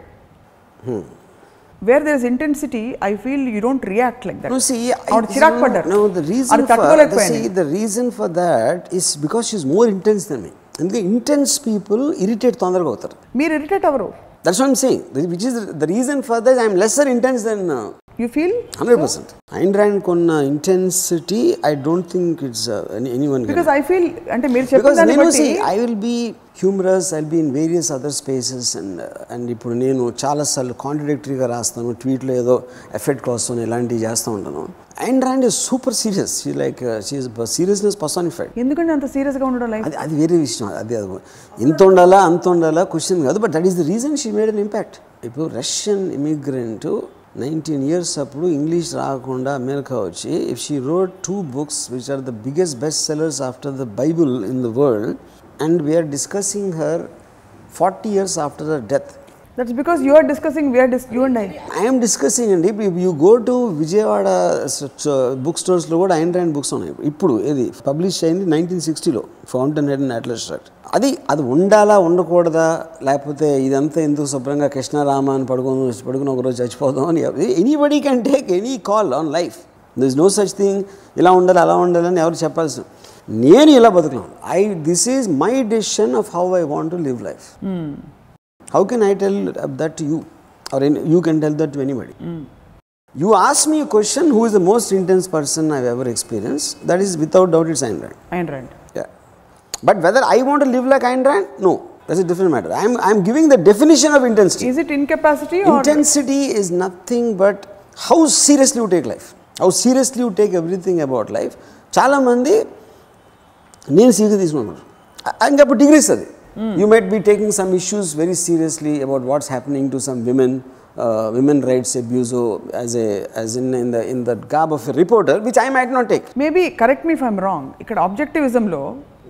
Where there is intensity I feel you don't react like No, that see, ఆవిడ I- చిరాకు పడ్డారు No, the reason అది for తట్టుకోలేకపోయాను see, the reason for that is because she's more intense than me. అందుకే intense people irritate తొందరగా అవుతారు మీరు irritate అవ్వరు that's what saying which is the reason for that I'm lesser intense than you feel hundred percent. Ayn Rand కొన్న intensity I don't think it's any one because I feel అంటే మీరు because నేను I will be humorous I be in various other spaces and and ఇప్పుడు నేను చాలాసార్లు కాంట్రడిక్టరీగా రాస్తాను ట్వీట్లో ఏదో effect కోసం ఇలాంటివి చేస్తూ ఉంటాను. And Rand is super serious she like she seriousness personified ఎందుకంటే అంత సీరియస్గా ఉండడం అది అది వేరే విషయం అది అది ఇంత ఉండాలా అంత ఉండాలా క్వశ్చన్ కాదు but that is the reason she made an impact ఇప్పుడు రష్యన్ ఇమిగ్రెంట్ నైన్టీన్ ఇయర్స్ అప్పుడు ఇంగ్లీష్ రాకుండా అమెరికా వచ్చి if she wrote two books which are the biggest best sellers after the Bible in the world and we're discussing her forty years after the death that's because you are discussing we're dis you and I I'm discussing అండి ఇప్పుడు you go to Vijayawada book స్టోర్స్లో కూడా ఐన్ Rand books ఉన్నాయి. ఇప్పుడు ఇది publish అయింది nineteen సిక్స్టీలో fountain head and Atlas ట్రాక్ట్ అది అది ఉండాలా ఉండకూడదా లేకపోతే ఇదంతా ఎందుకు శుభ్రంగా కృష్ణారామ అని పడుకొని పడుకుని ఒకరోజు చచ్చిపోదాం అని anybody can take any call on life this no such thing ఇలా ఉండాలి అలా ఉండాలని ఎవరు చెప్పాల్సిన. నేను ఇలా బతుకున్నాను. I this is my decision of how I want to live life how can I tell that you are you can tell that to anybody you ask me question who is the most intense person I ever experience that is without doubt it's Ayn right and Rand Yeah. But whether I want to live like Ayn Rand, no, that's a different matter. I'm, I'm giving the definition of intensity. Is it incapacity or Intensity is nothing but how seriously you take life, how seriously you take everything about life. చాలా మంది నేను సీరియస్గా తీసుకున్నాను ఇంకా అప్పుడు degrees అది you might be taking some issues very seriously about what's happening to some women women rights abuse as a as in in the in the garb of a reporter which I might not take maybe correct me I'm wrong ఇక్కడ ఆబ్జెక్టివిజంలో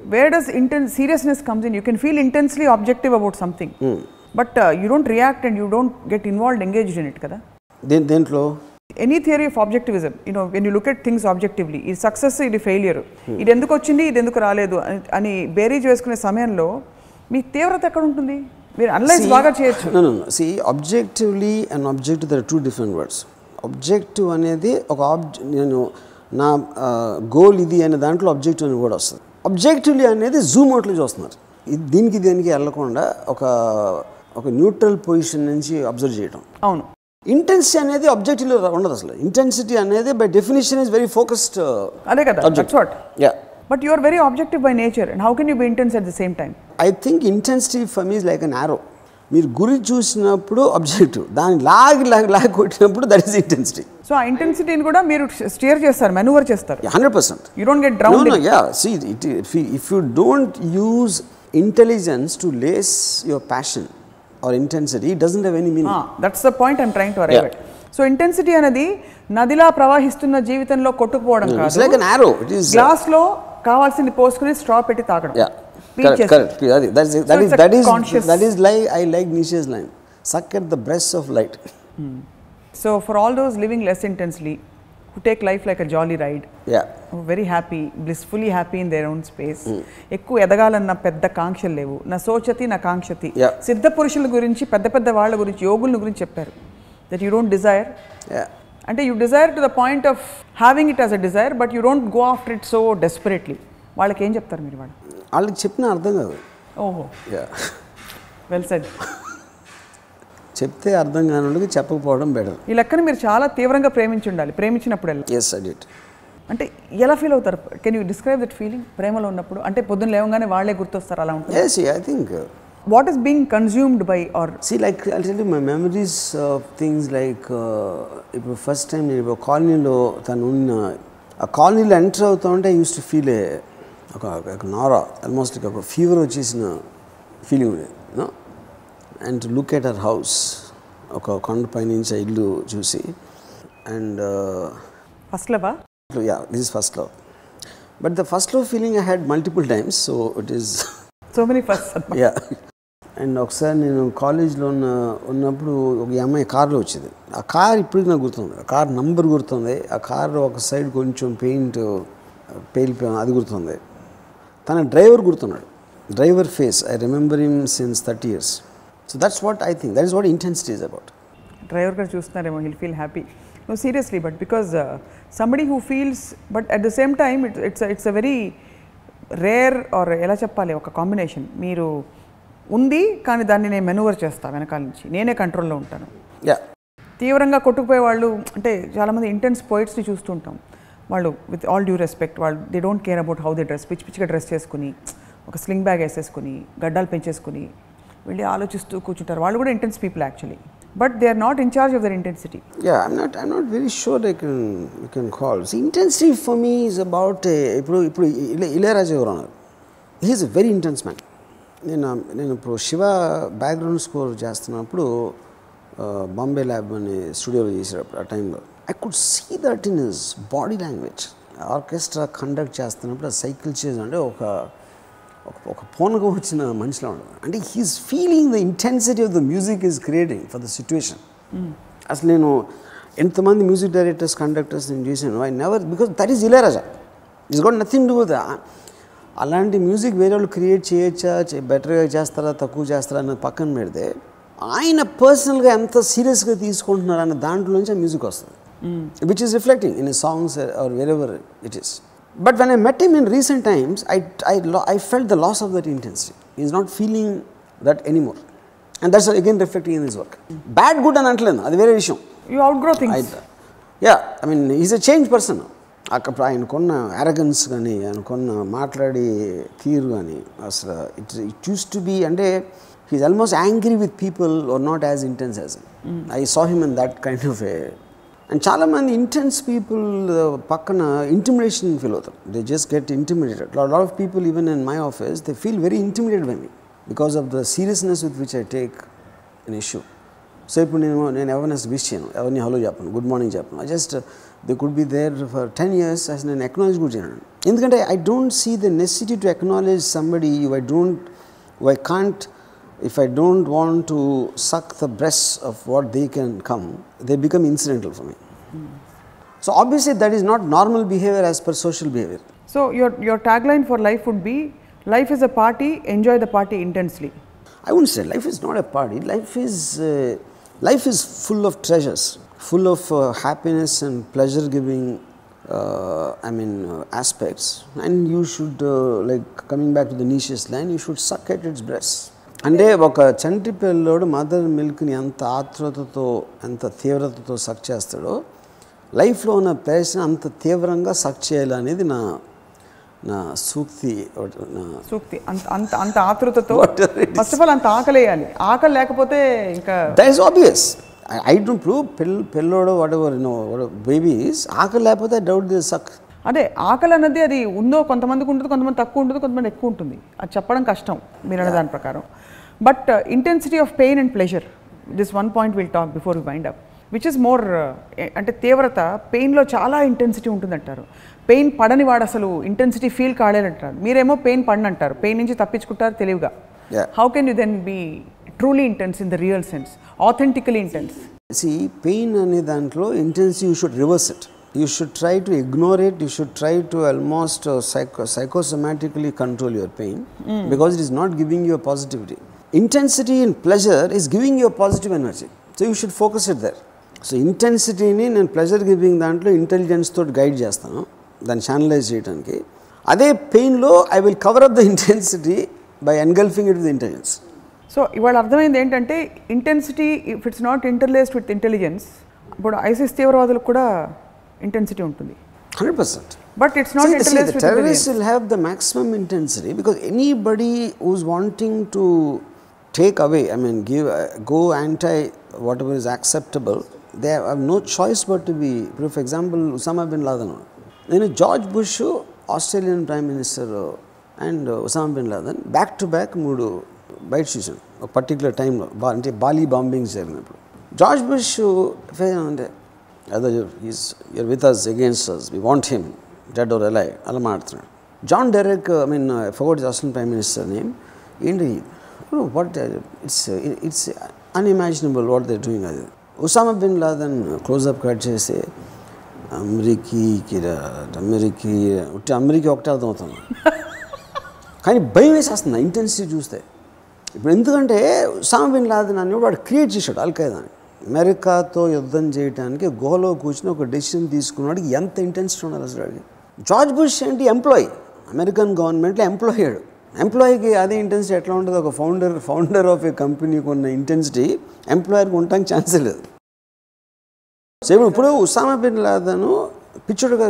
where does intense seriousness comes in you can feel intensely objective about something but you don't react and you don't get involved engaged in it కదా దేని దేంట్లో any theory of objectivism you know when you look at things objectively ఇది success ఇది failure ఇది ఎందుకు వచ్చింది ఇది ఎందుకు రాలేదు అని- అని బేరీజ్ వేసుకునే సమయంలో మీ తీవ్రత ఎక్కడ ఉంటుంది మీరు అనలైజ్ బాగా చేయొచ్చు. objectively and objective, there are two different words. Objective అనేది ఒక ఆబ్జె నేను నా గోల్ ఇది అనే దాంట్లో అబ్జెక్టివ్ అని కూడా వస్తుంది. అబ్జెక్టివ్లీ అనేది జూమ్ అవుట్లో చూస్తున్నారు దీనికి దీనికి వెళ్ళకుండా ఒక ఒక న్యూట్రల్ పొజిషన్ నుంచి అబ్జర్వ్ చేయడం అవును. ఇంటెన్సిటీ అనేది అబ్జెక్టివ్లో ఉండదు అసలు. ఇంటెన్సిటీ అనేది by definition is very focused అదే కదా what yeah but you are very objective by nature and how can you be intense at the same time I think intensity for me like an arrow మీరు గురి చూసినప్పుడు objective దాన్ని లాగి లాగి లాగి కొట్టినప్పుడు దట్ ఈస్ ఇంటెన్సిటీ సో ఆ ఇంటెన్సిటీని కూడా మీరు స్టియర్ చేస్తారు మెనూవర్ చేస్తారు. Hundred percent you don't get drown if, you, if you don't use intelligence to lace your passion or intensity, it doesn't have any meaning. That's the point I'm trying to arrive so intensity అనేది నదిలా ప్రవహిస్తున్న జీవితంలో కొట్టుకుపోవడం కాదు. గ్లాస్లో కావాల్సింది పోసుకుని straw పెట్టి తాగడం. Correct, correct. That is, that is, that So is, it's a that is, that is like, I like Nietzsche's line. Suck at the breast of light. So for all those living less intensely who take life like a jolly ride Yeah. Very happy blissfully happy in their own space ఎక్కువ ఎదగాలన్న పెద్ద కాంక్షలు లేవు నా సోచతి నా కాంక్షతి. సిద్ధ పురుషుల గురించి పెద్ద పెద్ద వాళ్ళ గురించి యోగుల గురించి చెప్పారు దట్ యూ డోంట్ డిజైర్. అంటే you desire to the point of having it as a desire but you don't go after it so desperately వాళ్ళకి ఏం చెప్తారు మీరు వాళ్ళు? వాళ్ళకి చెప్పిన అర్థం కాదు. ఓహో. వెల్ సెడ్ చెప్తే అర్థం కాని వాళ్ళకి చెప్పకపోవడం బెటర్ ఈ లెక్కన మీరు చాలా తీవ్రంగా ప్రేమించి ఉండాలి. ప్రేమించినప్పుడల్లా. ఎస్ ఐ డిట్ అంటే ఎలా ఫీల్ అవుతారు? Can you describe that feeling ప్రేమలో ఉన్నప్పుడు? అంటే పొద్దున్న లేవగానే వాళ్ళే గుర్తొస్తారు అలా ఉంటుంది. Yes I think what is being consumed by or See, like, I'll tell you my memories of things like, uh, ఇప్పుడు ఫస్ట్ టైం నేను కాలనీలో తను ఉన్న ఆ కాలనీలో ఎంటర్ అవుతా ఉంటే I use to feel a ఒక ఒక నారా ఆల్మోస్ట్ ఒక ఫీవర్ వచ్చేసిన ఫీలింగ్ ఉండేది and look at our house ఒక కొండపై నుంచి ఆ ఇల్లు చూసి and first లవా yeah this is first love but the first love feeling I had multiple times so it is so many first yeah and ఒకసారి నేను కాలేజ్లో ఉన్న ఉన్నప్పుడు ఒక అమ్మాయి కార్లో వచ్చింది. ఆ కార్ ఇప్పటికి నాకు గుర్తుంది ఆ కార్ నంబర్ గుర్తుంది. ఆ కార్ ఒక సైడ్ కొంచెం పెయింట్ పేలిపోయి అది గుర్తుంది. తన driver గుర్తున్నాడు. Driver face I remember him since thirty years so that's what I think that is what intensity is about driver గారు చూస్తున్నారేమో hill feel happy no seriously but because somebody who feels but at the same time it it's it's a very rare or ఎలా చెప్పాలి ఒక combination మీరు ఉంది కానీ దాన్ని నేను మెనూవర్ చేస్తా వెనకాల నుంచి. నేనే కంట్రోల్లో ఉంటాను. యా తీవ్రంగా కొట్టుకుపోయే వాళ్ళు అంటే చాలామంది ఇంటెన్స్ పోయిట్స్ని చూస్తుంటాం వాళ్ళు విత్ ఆల్ డ్యూ రెస్పెక్ట్ వాళ్ళు they don't care about how they dress పిచ్చి పిచ్చిగా డ్రెస్ చేసుకుని ఒక స్లింగ్ బ్యాగ్ వేసేసుకుని గడ్డాలు పెంచేసుకుని వెళ్ళి ఆలోచిస్తూ కూర్చుంటారు. వాళ్ళు కూడా intense people actually but they are not in charge of their intensity Yeah, I'm not. I'm not very can I can You can call. See, intensity eh, ఇప్పుడు ఇప్పుడు ఇళయరాజా గారు ఉన్నారు. He's a very intense man నేను నేను ఇప్పుడు Shiva background score చేస్తున్నప్పుడు Bombay lab అనే స్టూడియోలో చేసేటప్పుడు ఆ టైంలో I could see that in his body language orchestra conduct చేస్తున్నప్పుడు ఆ సైకిల్ చేసి అంటే ఒక ఒక పూనకం వచ్చిన మనిషిలో ఉండదు. అంటే he's feeling the intensity of the music is creating for the situation అసలు నేను ఎంతమంది మ్యూజిక్ డైరెక్టర్స్ కండక్టర్స్ నేను చేశాను I never because that is Ilaiyaraaja is got nothing to with అలాంటి మ్యూజిక్ వేరే వాళ్ళు క్రియేట్ చేయొచ్చా బెటర్గా చేస్తారా తక్కువ చేస్తారా అన్నది పక్కన పెడితే ఆయన పర్సనల్గా ఎంత సీరియస్గా తీసుకుంటున్నారు అన్న దాంట్లో నుంచి ఆ మ్యూజిక్ వస్తుంది. Which is reflecting in songs or wherever it is But when I met him in recent times, I, I, I felt the loss of that intensity. He's not feeling that anymore. And that's again reflecting in his work. Bad, good అని అంటలేదు అది వేరే విషయం. You outgrow things yeah I mean is a change person అక్కడ ఆయనకున్న arrogance కానీ ఆయనకున్న మాట్లాడే తీరు కానీ అసలు it it use to be అంటే he's almost angry with people are not as intense as I saw him in that kind of a and చాలామంది ఇంటెన్స్ పీపుల్ పక్కన ఇంటిమిడేషన్ ఫీల్ అవుతారు. They just get intimidated lot of people even in my office they feel very intimidate by me because of the seriousness with which I take in issue so ఇప్పుడు నేను నేను ఎవరిని wish చేయను. ఎవరిని hello చెప్పను good morning చెప్పను. I just they could be there for ten years అసలు నేను ఎక్నాలజ్ కూడా చేయను. ఎందుకంటే I don't see the necessity to acknowledge somebody I don't I can't if I do not want to suck the breasts of what they can come, they become incidental for me. So, obviously, that is not normal behavior as per social behavior. So, your, your tagline for life would be life is a party, enjoy the party intensely. I would not say life is not a party, life is, uh, life is full of treasures, full of uh, happiness and pleasure giving uh, I mean uh, aspects and you should uh, like coming back to the niches line you should suck at its breasts అంటే ఒక చంటి పిల్లోడు mother మిల్క్ని ఎంత ఆత్రుతతో ఎంత తీవ్రతతో సక్ చేస్తాడో లైఫ్లో ఉన్న ప్లేస్ని అంత తీవ్రంగా సక్ చేయాలి అనేది నా నా సూక్తి సూక్తి. అంత అంత అంత ఆతృతతో. ఫస్ట్ ఆఫ్ ఆల్ అంత ఆకలేయాలి. ఆకలి లేకపోతే ఇంకా that is obvious I don't prove పిల్ పిల్లోడు వాట్ ఎవర్ నో బేబీస్ ఆకలి లేకపోతే డౌట్ ది సక్ అదే ఆకలి అన్నది అది ఉందో కొంతమందికి ఉంటుంది కొంతమంది తక్కువ ఉంటుంది కొంతమంది ఎక్కువ ఉంటుంది. అది చెప్పడం కష్టం మీరు అనే దాని ప్రకారం. But intensity of pain and pleasure this one point will talk before wind up which is more అంటే తీవ్రత పెయిన్లో చాలా ఇంటెన్సిటీ ఉంటుందంటారు. పెయిన్ పడని వాడు అసలు ఇంటెన్సిటీ ఫీల్ కాలేదంటారు. మీరేమో పెయిన్ పడనంటారు. పెయిన్ నుంచి తప్పించుకుంటారు తెలివిగా. How can you then be truly intense in the real sense authentically intensity pain అనే దాంట్లో intensity you should reverse it you should try to ignore it you should try to almost psycho psychosomatically control your pain because it is not giving your positivity intensity in pleasure is giving your positive energy so you should focus it there so ఇంటెన్సిటీని నేను pleasure giving దాంట్లో intelligence తోటి guide చేస్తాను. దాన్ని channelise చేయడానికి అదే పెయిన్లో I will cover up the intensity by engulfing it with intelligence so ఇవాళ అర్థమైంది ఏంటంటే intensity if it's not interlaced with intelligence ఇప్పుడు ఐసిస్ తీవ్రవాదులకు కూడా ఇంటెన్సిటీ ఉంటుంది. Hundred percent but it's not interlaced with will have the maximum intensity because anybody who's wanting to take away, I mean, give, uh, go anti whatever is acceptable, they have no choice but to be. For example, Osama bin Laden. నేను George Bush Australian prime minister and Osama bin Laden back to back మూడు బయట చూసాను ఒక particular టైంలో బా అంటే Bali bombings జరిగినప్పుడు George Bush అంటే అదో is you're with us against us we want him dead or alive అలా మాడుతున్నాడు John Derek I mean fort Australian prime minister name ఏంటి what it's it's unimaginable what they doing అది. Osama bin Laden close up cut చేసి అమెరికీకి అమెరికీ ఉంటే America ఒకటే అర్థమవుతుంది కానీ భయం వేసేస్తుంది ఇంటెన్సిటీ చూస్తే. ఇప్పుడు ఎందుకంటే ఉసామా బిన్ లాదన్ అని వాడు క్రియేట్ చేశాడు అల్ఖైదాని అమెరికాతో యుద్ధం చేయడానికి గుహలో కూర్చుని ఒక డెసిషన్ తీసుకున్నాడు. ఎంత ఇంటెన్సిటీ ఉండాలి అసలు జార్జ్ బుష్ ఏంటి ఎంప్లాయీ అమెరికన్ గవర్నమెంట్లో ఎంప్లాయ్ అయ్యాడు ఎంప్లాయీకి అదే ఇంటెన్సిటీ ఎట్లా ఉంటుంది? ఒక ఫౌండర్ ఫౌండర్ ఆఫ్ ఏ కంపెనీకి ఉన్న ఇంటెన్సిటీ ఎంప్లాయర్కి ఉండటానికి ఛాన్సే లేదు. సో ఇప్పుడు ఉసామా బిన్ లాదను పిచ్చుడుగా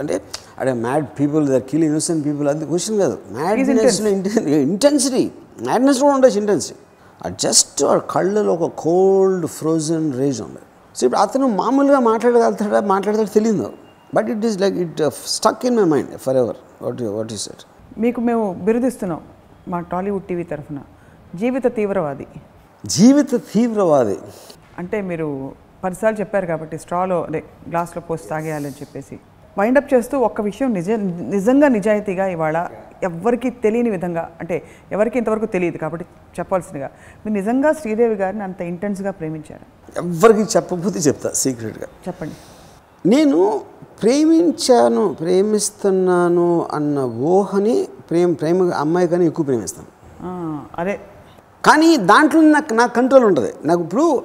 అంటే అదే mad people there kill innocent people అది క్వశ్చన్ కాదు. మ్యాడ్నెస్లో ఇంటెన్సిటీ మ్యాడ్నెస్ కూడా ఉండొచ్చు ఇంటెన్సిటీ అది జస్ట్ కళ్ళలో ఒక కోల్డ్ ఫ్రోజన్ రేజ్ ఉంది. సో ఇప్పుడు అతను మామూలుగా మాట్లాడగలుగుతాడా? మాట్లాడతాడు తెలియదు. But it is like it stuck in my mind for ever what what is it మీకు మేము బిరుదిస్తున్నాం మా టాలీవుడ్ టీవీ తరఫున. జీవిత తీవ్రవాది. జీవిత తీవ్రవాది. అంటే మీరు పదిసార్లు చెప్పారు కాబట్టి స్ట్రాలో అదే గ్లాస్లో పోసి తాగేయాలని చెప్పేసి. వైండప్ చేస్తూ ఒక్క విషయం నిజ నిజంగా నిజాయితీగా ఇవాళ ఎవ్వరికీ తెలియని విధంగా అంటే ఎవరికి ఇంతవరకు తెలియదు కాబట్టి చెప్పాల్సిందిగా. మీరు నిజంగా శ్రీదేవి గారిని అంత ఇంటెన్స్గా ప్రేమించారు? ఎవరికి చెప్పకపోతే చెప్తా సీక్రెట్గా చెప్పండి. నేను ప్రేమించాను ప్రేమిస్తున్నాను అన్న ఊహని ప్రేమ ప్రేమ అమ్మాయి కానీ ఎక్కువ ప్రేమిస్తాను. అదే. కానీ దాంట్లో నాకు నాకు కంట్రోల్ ఉంటుంది. నాకు ఇప్పుడు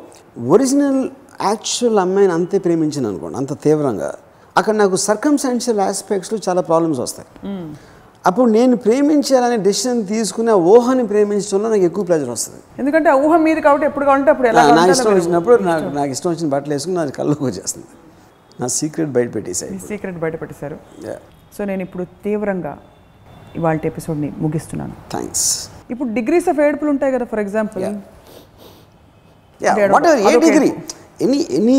ఒరిజినల్ యాక్చువల్ అమ్మాయిని అంతే ప్రేమించాను అనుకోండి అంత తీవ్రంగా. అక్కడ నాకు సర్కమ్స్టాన్షియల్ ఆస్పెక్ట్స్లో చాలా ప్రాబ్లమ్స్ వస్తాయి. అప్పుడు నేను ప్రేమించాలనే డెసిషన్ తీసుకుని ఊహని ప్రేమించడంలో నాకు ఎక్కువ ప్లెజర్ వస్తుంది. ఎందుకంటే ఆ ఊహ మీది కాబట్టి ఎప్పుడు కావాలంటే అప్పుడు ఎలా నా- నా కావాలంటే ఇష్టం వచ్చినప్పుడు నాకు నాకు ఇష్టం వచ్చిన బట్టలు వేసుకుని నా కళ్ళలోకి వచ్చేస్తుంది. నా సీక్రెట్ బయట పెట్టేసాయి మీ సీక్రెట్ బయట పెట్టేశారు. సో నేను ఇప్పుడు తీవ్రంగా ఇవాళ ఎపిసోడ్ని ముగిస్తున్నాను. థ్యాంక్స్ ఇప్పుడు డిగ్రీస్ ఆఫ్ ఏడుపులు ఉంటాయి కదా for example a degree any any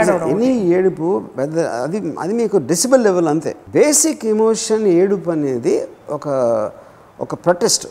ఏడుపు. ఎనీ ఏడుపు పెద్ద అది అది మీకు డెసిబల్ లెవెల్ అంతే. బేసిక్ ఎమోషన్ ఏడుపు అనేది ఒక ఒక ప్రొటెస్ట్